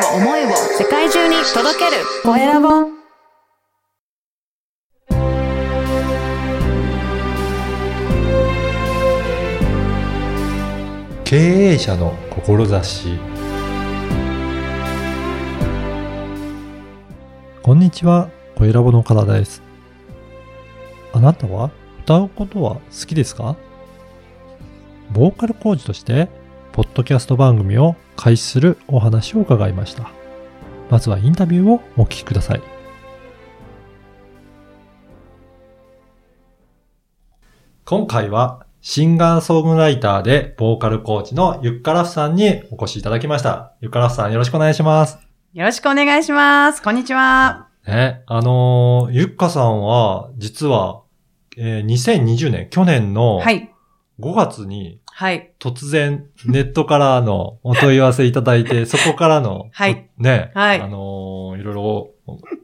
を思いを世界中に届ける。コエラボ経営者の志。こんにちは、コエラボの岡田です。あなたは歌うことは好きですか？ボーカルコーチとして、ポッドキャスト番組を開始するお話を伺いました。まずはインタビューをお聞きください。今回は、シンガーソングライターでボーカルコーチのゆっからふさんにお越しいただきました。ゆっからふさんよろしくお願いします。よろしくお願いします。こんにちは。ね、あのーゆっかさんは、実は、えー2020年、去年のはい。5月にはい。突然ネットからのお問い合わせいただいて、そこからの、はいね、はいあのーいろいろお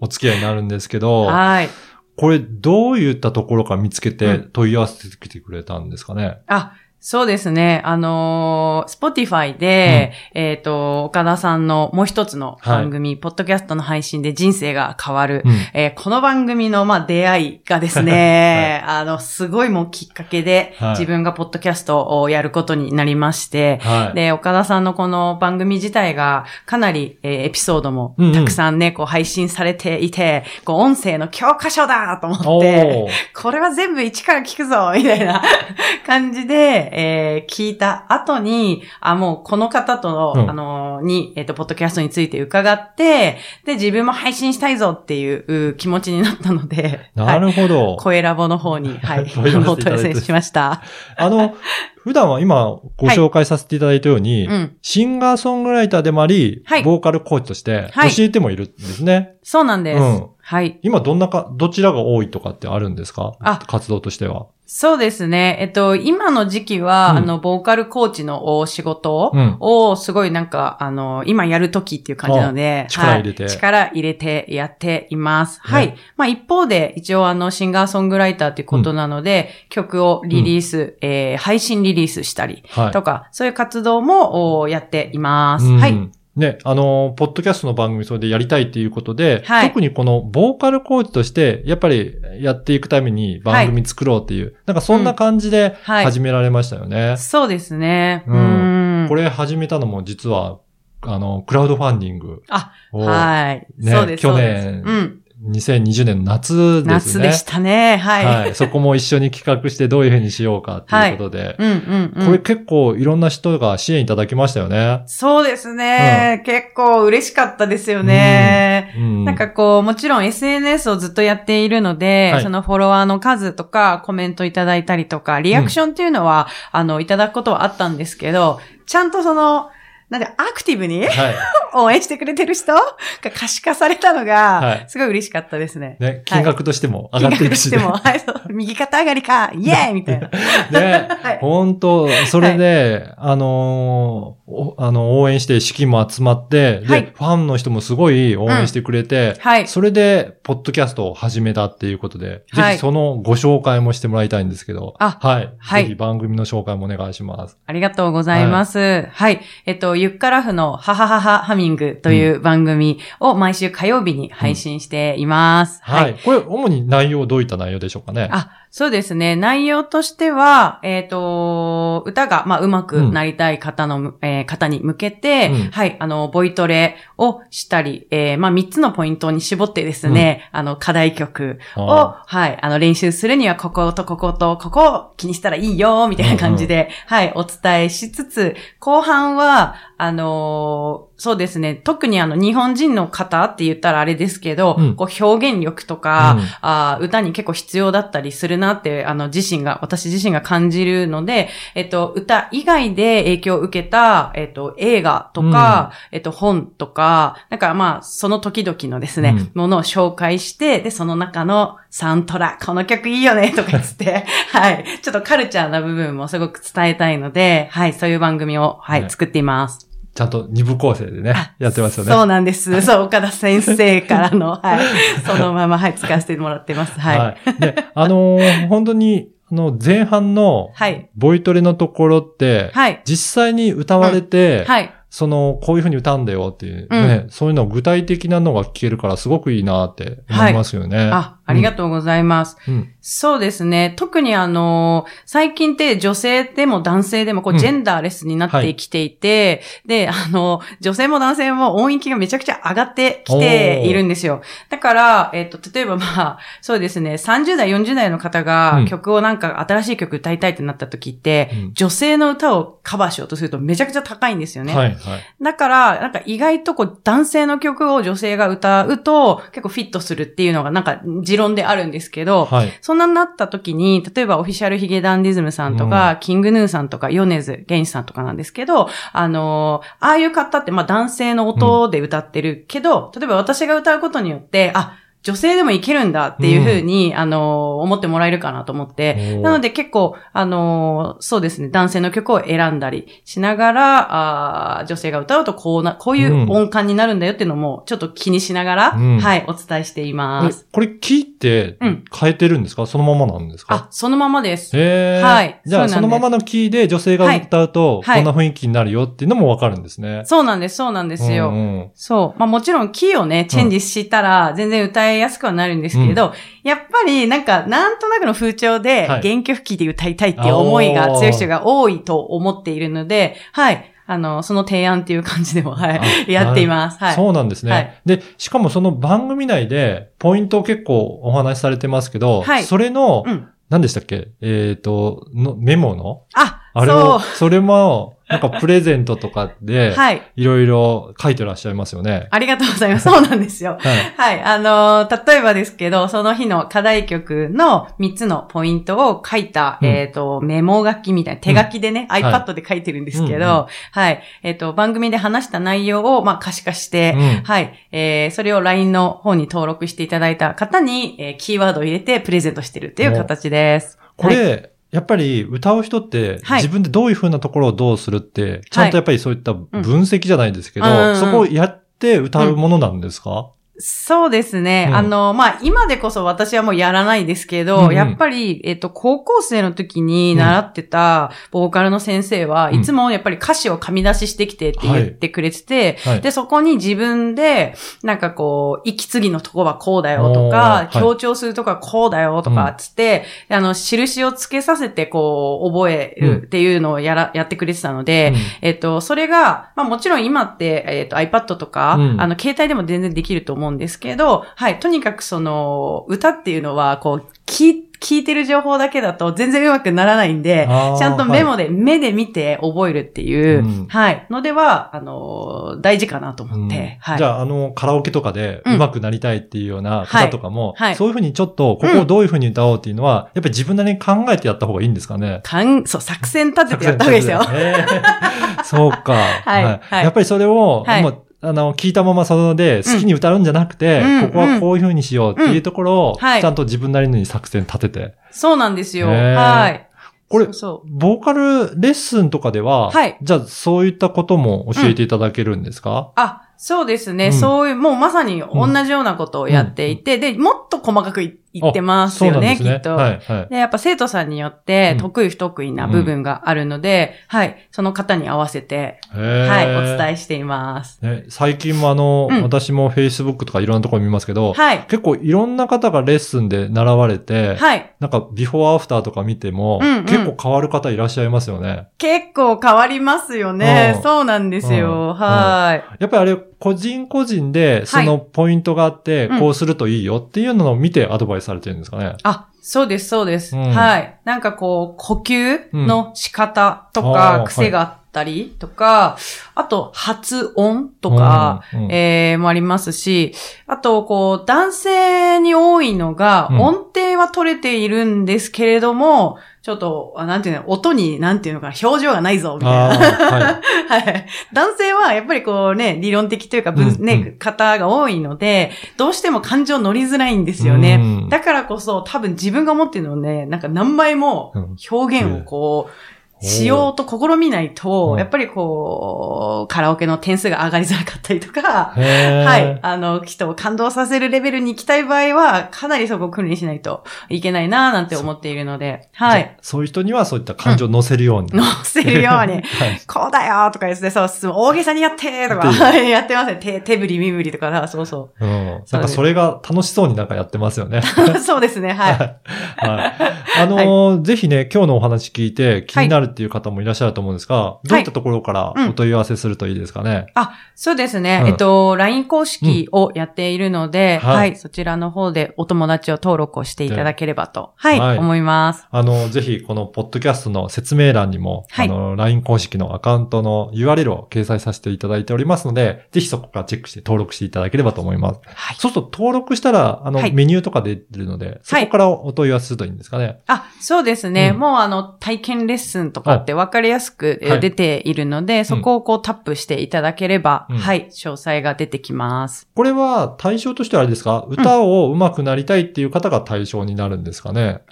お付き合いになるんですけど、はい。これどういったところから見つけてうん問い合わせてきてくれたんですかね、あ、そうですね。あのー、Spotify で、えっ、と、岡田さんのもう一つの番組、ポッドキャストの配信で人生が変わる。うん。えーこの番組の、まあ、出会いがですね、あの、すごいもうきっかけで、はい。自分がポッドキャストをやることになりまして、はい。で、岡田さんのこの番組自体がかなり、えーエピソードもうんうん。たくさんね、こう配信されていて、こう音声の教科書だと思おって、ー。これは全部一から聞くぞみたいな 感じで、えー聞いた後に、あ、もうこの方と、うんあの、に、えっ、と、ポッドキャストについて伺って、で、自分も配信したいぞっていうう気持ちになったので、なるほど。声ラボの方に、はい、問い合わせていただいてあのお問い合わせしました。あの、普段は今ご紹介させていただいたように、うん。シンガーソングライターでもあり、はいボーカルコーチとしてはい教えてもいるんですね。そうなんです。うんはい。今どんなか、どちらが多いとかってあるんですか？あ活動としては。そうですね。えっと、今の時期は、うんあの、ボーカルコーチのお仕事うんを、すごいなんか、あの、今やる時っていう感じなので、あ力入れてはい力入れてやっています。ねはい。まあ一方で、一応あの、シンガーソングライターっていうことなので、曲をリリース、えー配信リリースしたりはい。とか、そういう活動もおやっています。うんはい。ね、あの、ポッドキャストの番組それでやりたいっていうことで、はい特にこのボーカルコーチとして、やっぱりやっていくために番組作ろうっていう、なんかそんな感じではい始められましたよね。そうですね。ううんん。これ始めたのも実は、あの、クラウドファンディングあ、を、はい。ねそうです。去年うん。2020年の夏ですね。夏でしたね。はい。はい。そこも一緒に企画してどういうふうにしようかっていうことで。うんうんうん。これ結構いろんな人が支援いただきましたよね。そうですね、結構嬉しかったですよね。うん。なんかこう、もちろん SNS をずっとやっているので、はいそのフォロワーの数とかコメントいただいたりとか、リアクションっていうのは、あの、いただくことはあったんですけど、ちゃんとその、なんでアクティブにはい。応援してくれてる人？が可視化されたのはが、いすごい嬉しかったですね。ね、金額としても上がっていくし、金額としても、はい、そう 右肩上がりか、イエーイみたいな。ねはい、本当それで、あのあの、応援して資金も集まって、で、はいファンの人もすごい応援してくれて、はい。それで、ポッドキャストを始めたっていうことで、はいぜひそのご紹介もしてもらいたいんですけど、あはい。はいぜひ番組の紹介もお願いします。ありがとうございます。はい。えっと、ゆっからふのははははハミングという番組を毎週火曜日に配信しています。はい。これ、主に内容、どういった内容でしょうかね？あ、そうですね。内容としては、えっ、と、歌が、まあ、上手くなりたい方の、えー方に向けて、うん。はい、あの、ボイトレをしたり、えーまあ、3つのポイントに絞ってですね、あの、課題曲を、あはい、あの、練習するには、こことここと、ここを気にしたらいいよ、みたいな感じで、はい、お伝えしつつ、後半は、あのーそうですね、特にあの、日本人の方って言ったらあれですけど、うん。こう、表現力とか、うん。あー歌に結構必要だったりするなって、あの、自身が、私自身が感じるので、えっと、歌以外で影響を受けた、えっと、映画とか、えっと、本とか、なんかまあ、その時々のですね、うん。ものを紹介して、で、その中のサントラ、この曲いいよね、とか言って、はい。ちょっとカルチャーな部分もすごく伝えたいので、はい、そういう番組を、はい、ね。作っています。ちゃんと二部構成でね、やってますよね。そうなんです。そう、岡田先生からの、はい。そのまま、はい、使わせてもらってます。はい。で、あのー 本当に、あの、前半の、はい。ボイトレのところって、はい。実際に歌われて、はい。その、こういう風に歌うんだよっていうね、そういうの具体的なのが聞けるからすごくいいなって思いますよね。あ、ありがとうございます。うん。そうですね。特にあの、最近って女性でも男性でもこうんうジェンダーレスになってきていて、で、あの、女性も男性も音域がめちゃくちゃ上がってきているんですよ。だから、えっ、と、例えばまあ、そうですね、30代、40代の方うがん曲をなんか新しい曲歌いたいってなった時って、うん女性の歌をカバーしようとするとめちゃくちゃ高いんですよね。はい、はい。だから、なんか意外とこう男性の曲を女性が歌うと結構フィットするっていうのがなんか持論であるんですけど、はい。そんなになった時に、例えばオフィシャルヒゲダンディズムさんとか、キングヌーさんとか、ヨネズ、ゲンシさんとかなんですけど、あのーああいう方ってまあ男性の音で歌ってるけど、例えば私が歌うことによって、あ、女性でもいけるんだっていうふうに、あのー思ってもらえるかなと思って、なので結構、あのーそうですね、男性の曲を選んだりしながら、あー女性が歌うとこうな、こういう音感になるんだよっていうのも、ちょっと気にしながら、うん。はい、お伝えしています。えこれ、キーってうん。変えてるんですか、そのままなんですか？あ、そのままです。へー。はい。じゃあ、そそのままのキーで女性が歌うと、はい。こんな雰囲気になるよっていうのもわかるんですね。そうなんです、そうなんですよ。うんうん。そう。まあもちろんキーをね、チェンジしたら全然歌いやすくはなるんですけれど、やっぱりなんかなんとなくの風潮ではい原曲キーで歌いたいっていう思いが強い人が多いと思っているので、はい。あの、その提案っていう感じでも、はい。あ やっています。はい。そうなんですね、はいで、しかもその番組内で、ポイントを結構お話しされてますけど、はいそれの、うん。何でしたっけ？えっ、との、メモの？あ、あれを、そう。それも、なんかプレゼントとかで、はい。いろいろ書いてらっしゃいますよね。ありがとうございます。そうなんですよ。はい。はい。あのー例えばですけど、その日の課題曲の3つのポイントを書いた、うんえっ、と、メモ書きみたいな、手書きでね、はい iPad で書いてるんですけど、うんうんはい。えっ、と、番組で話した内容を、まあ、可視化して、うんはい。えー、それを LINE の方に登録していただいた方に、えーキーワードを入れてプレゼントしてるっていう形です。これ、はいやっぱり歌う人って、はい。自分でどういう風なところをどうするって、ちゃんとやっぱりそういった分析じゃないですけど、うん。そこをやって歌うものなんですか、そうですね。うん。あの、まあ、今でこそ私はもうやらないですけど、うんうん。やっぱり、えっと、高校生の時に習ってたボーカルの先生は、うん。いつもやっぱり歌詞を噛み出ししてきてって言ってくれてて、はい。で、そこに自分で、なんかこう、息継ぎのとこはこうだよとかはい、強調するとこはこうだよとか、つって、あの、印をつけさせて、こう、覚えるっていうのをやら、やってくれてたので、えっと、それが、まあもちろん今って、えっと iPad とか、うん。あの、携帯でも全然できると思うんですけど、はい、とにかくその、歌っていうのは、こう、聞い、聞いてる情報だけだと全然うまくならないんでちゃんとメモで、目で見て覚えるっていう、うん。はい、のでは、あの、大事かなと思って、うん。はい。じゃあ、あの、カラオケとかでうん。上手くなりたいっていうような方とかも、はい。はい。そういうふうにちょっと、ここをどういうふうに歌おうっていうのは、やっぱり自分なりに考えてやった方がいいんですかね。かん、そう、作戦立ててやった方がいいですよ。そうか。はい。はい。やっぱりそれを、はい。もうあの、聞いたままそので好きに歌うんじゃなくて、うんここはこういうふうにしようっていうところを、ちゃんと自分なりに作戦立てて。そうなんですよ。はい。これそうボーカルレッスンとかでは、はい。じゃあそういったことも教えていただけるんですか、あ、そうですね。うん。そういう、もうまさに同じようなことをやっていて、で、もっと細かくい言ってますよね、ね。きっと。はい、はい。で、やっぱ生徒さんによってうん得意不得意な部分があるので、はい、その方に合わせて、はい、お伝えしています。ね、最近もあの、うん私も Facebook とかいろんなところ見ますけど、はい、結構いろんな方がレッスンで習われて、はい。なんかビフォーアフターとか見ても、うんうん結構変わる方いらっしゃいますよね。結構変わりますよねう。んそうなんですうんよ。はい。やっぱりあれ、個人個人で、そのポイントがあって、うんこうするといいよっていうのを見てアドバイスされてるんですかね。あ、そうです、そうです。うんはい。なんかこう、呼吸の仕方とか、ー癖があったりとか、あと、発音とか、うん、うんえー、もありますし、あと、こう、男性に多いのが、うん音程は取れているんですけれども、ちょっと、あなんていうの、音に、なんていうのかな、表情がないぞ、みたいな。はい。はい。男性はやっぱりこうね、理論的というか、分うんね、方が多いので、どうしても感情乗りづらいんですよね。うんだからこそ、多分自分が持っているのをね、なんか何倍もうん表現をこう、しようと試みないと、うんやっぱりこう、カラオケの点数が上がりづらかったりとか、はい。あの、人を感動させるレベルに行きたい場合は、かなりそこを訓練しないといけないなぁなんて思っているので、はい。そういう人にはそういった感情を乗せるように。乗せるように、はいこうだよとかですね、そう、す大げさにやってとか、やってますね。手、手振り身振りとか、そうそうん。なんかそれが楽しそうになんかやってますよね。う。そうですね、はい。はい。あのーぜひね、今日のお話聞いて気になるっていう方もいらっしゃると思うんですが、どういったところからお問い合わせするといいですかね？あ、そうですね。うんえっと、LINE 公式をやっているので、うんはいはい、そちらの方でお友達を登録をしていただければと、はい、はい思います。あの、ぜひ、このポッドキャストの説明欄にも、はいあの、LINE 公式のアカウントの URL を掲載させていただいておりますので、ぜひそこからチェックして登録していただければと思います。はい。そうすると登録したら、あの、はいメニューとか出るので、そこからお問い合わせするといいんですかね？あ、そうですね。うんもうあの、体験レッスンとかって分かりやすく出ているので、そこをこうタップしていただければ、うん。はい、詳細が出てきます。これは対象としてはあれですか？歌を上手くなりたいっていう方が対象になるんですかね？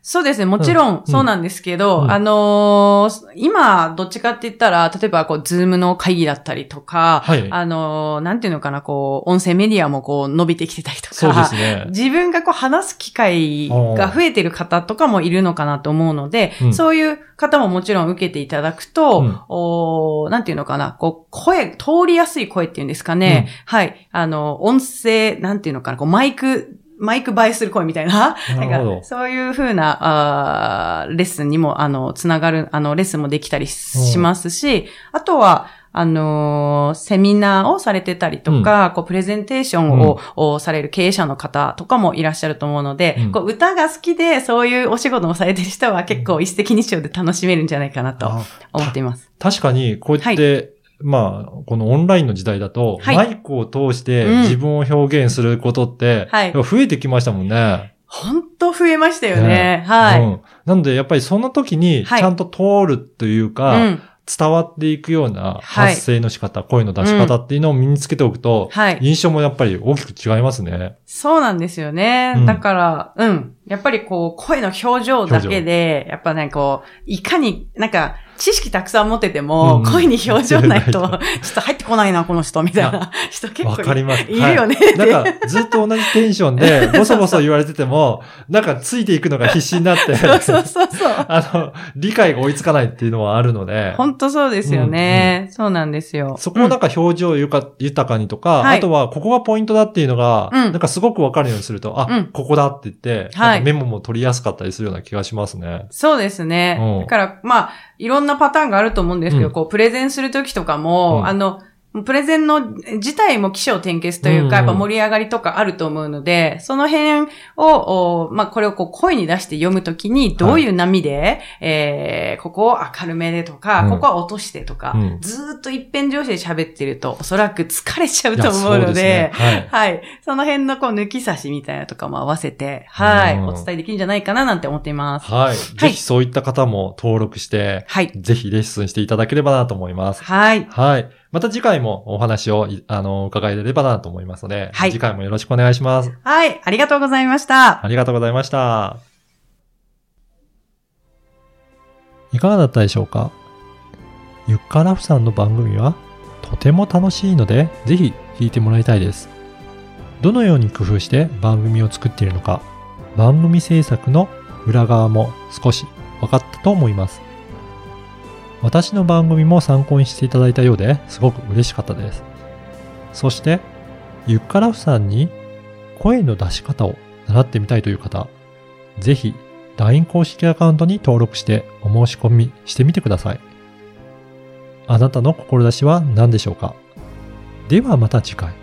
そうですね。もちろうん。ん。そうなんですけど、うん。あのー今、どっちかって言ったら、例えばこう、 Zoom の会議だったりとか、はい。あのーなんていうのかな、こう、音声メディアもこう、伸びてきてたりとか、そうですね。自分がこう話す機会が増えてる方とかもいるのかなと思うので、うん。そういう方ももちろん受けていただくと、うんおーなんていうのかな、こう、声、通りやすい声っていうんですかね。はい。あの、音声、なんていうのかな、こう、マイク、マイク映えする声みたいな、なんかそういう風な、あーレッスンにも、あの、つながる、あの、レッスンもできたりしますし、あとは、あのーセミナーをされてたりとか、こう、プレゼンテーションを、おされる経営者の方とかもいらっしゃると思うので、うんこう、歌が好きで、そういうお仕事もされてる人は結構一石二鳥で楽しめるんじゃないかなとあ思っています。確かに、こうやって、まあ、このオンラインの時代だと、はいマイクを通してうん自分を表現することって、増えてきましたもんね。本当増えましたよね。ねはい。うん。なので、やっぱりその時に、ちはいゃんと通るというか、うん。伝わっていくようなはい発声の仕方、声の出し方っていうのを身につけておくと、はい。印象もやっぱり大きく違いますね。そうなんですよね。うんだから、うん。やっぱりこう、声の表情だけで、やっぱね、こう、いかに、なんか、知識たくさん持ってても、うん声に表情ないと、ちょなっと入ってこないな、この人、みたいな人結構わかります。いるよね。はいなんか、ずっと同じテンションで、ボソボソ言われてても、なんかついていくのが必死になって、そうそうそう。あの、理解が追いつかないっていうのはあるので、本当そうですよね。そうなんですよ。そこをなんか表情をゆか豊かにとか、はいあとはここがポイントだっていうのが、うんなんかすごくわかるようにすると、あ、うんここだって言って、メモも取りやすかったりするような気がしますね。そうですね。うんだから、まあ、いろんなパターンがあると思うんですけど、うん。こう、プレゼンするときとかも、うん。あの、プレゼンの自体も起承転結というか、やっぱ盛り上がりとかあると思うので、その辺を、おまあ、これをこう声に出して読むときに、どういう波で、えー、ここを明るめでとか、うんここは落としてとか、うんずーっと一辺上司で喋ってると、おそらく疲れちゃうと思うので、ねはい。はい。その辺のこう抜き差しみたいなとかも合わせて、はい。うんお伝えできるんじゃないかななんて思っています。はい。ぜひそういった方も登録して、はい。ぜひレッスンしていただければなと思います。はい。はい。また次回もお話をい、あの、伺えればなと思いますので、はい次回もよろしくお願いします。はい。ありがとうございました。ありがとうございました。いかがだったでしょうか？ゆっかラフさんの番組はとても楽しいのでぜひ聞いてもらいたいです。どのように工夫して番組を作っているのか番組制作の裏側も少し分かったと思います。私の番組も参考にしていただいたようですごく嬉しかったです。そしてゆっかラフさんに声の出し方を習ってみたいという方ぜひ LINE 公式アカウントに登録してお申し込みしてみてください。あなたの志は何でしょうか？ではまた次回。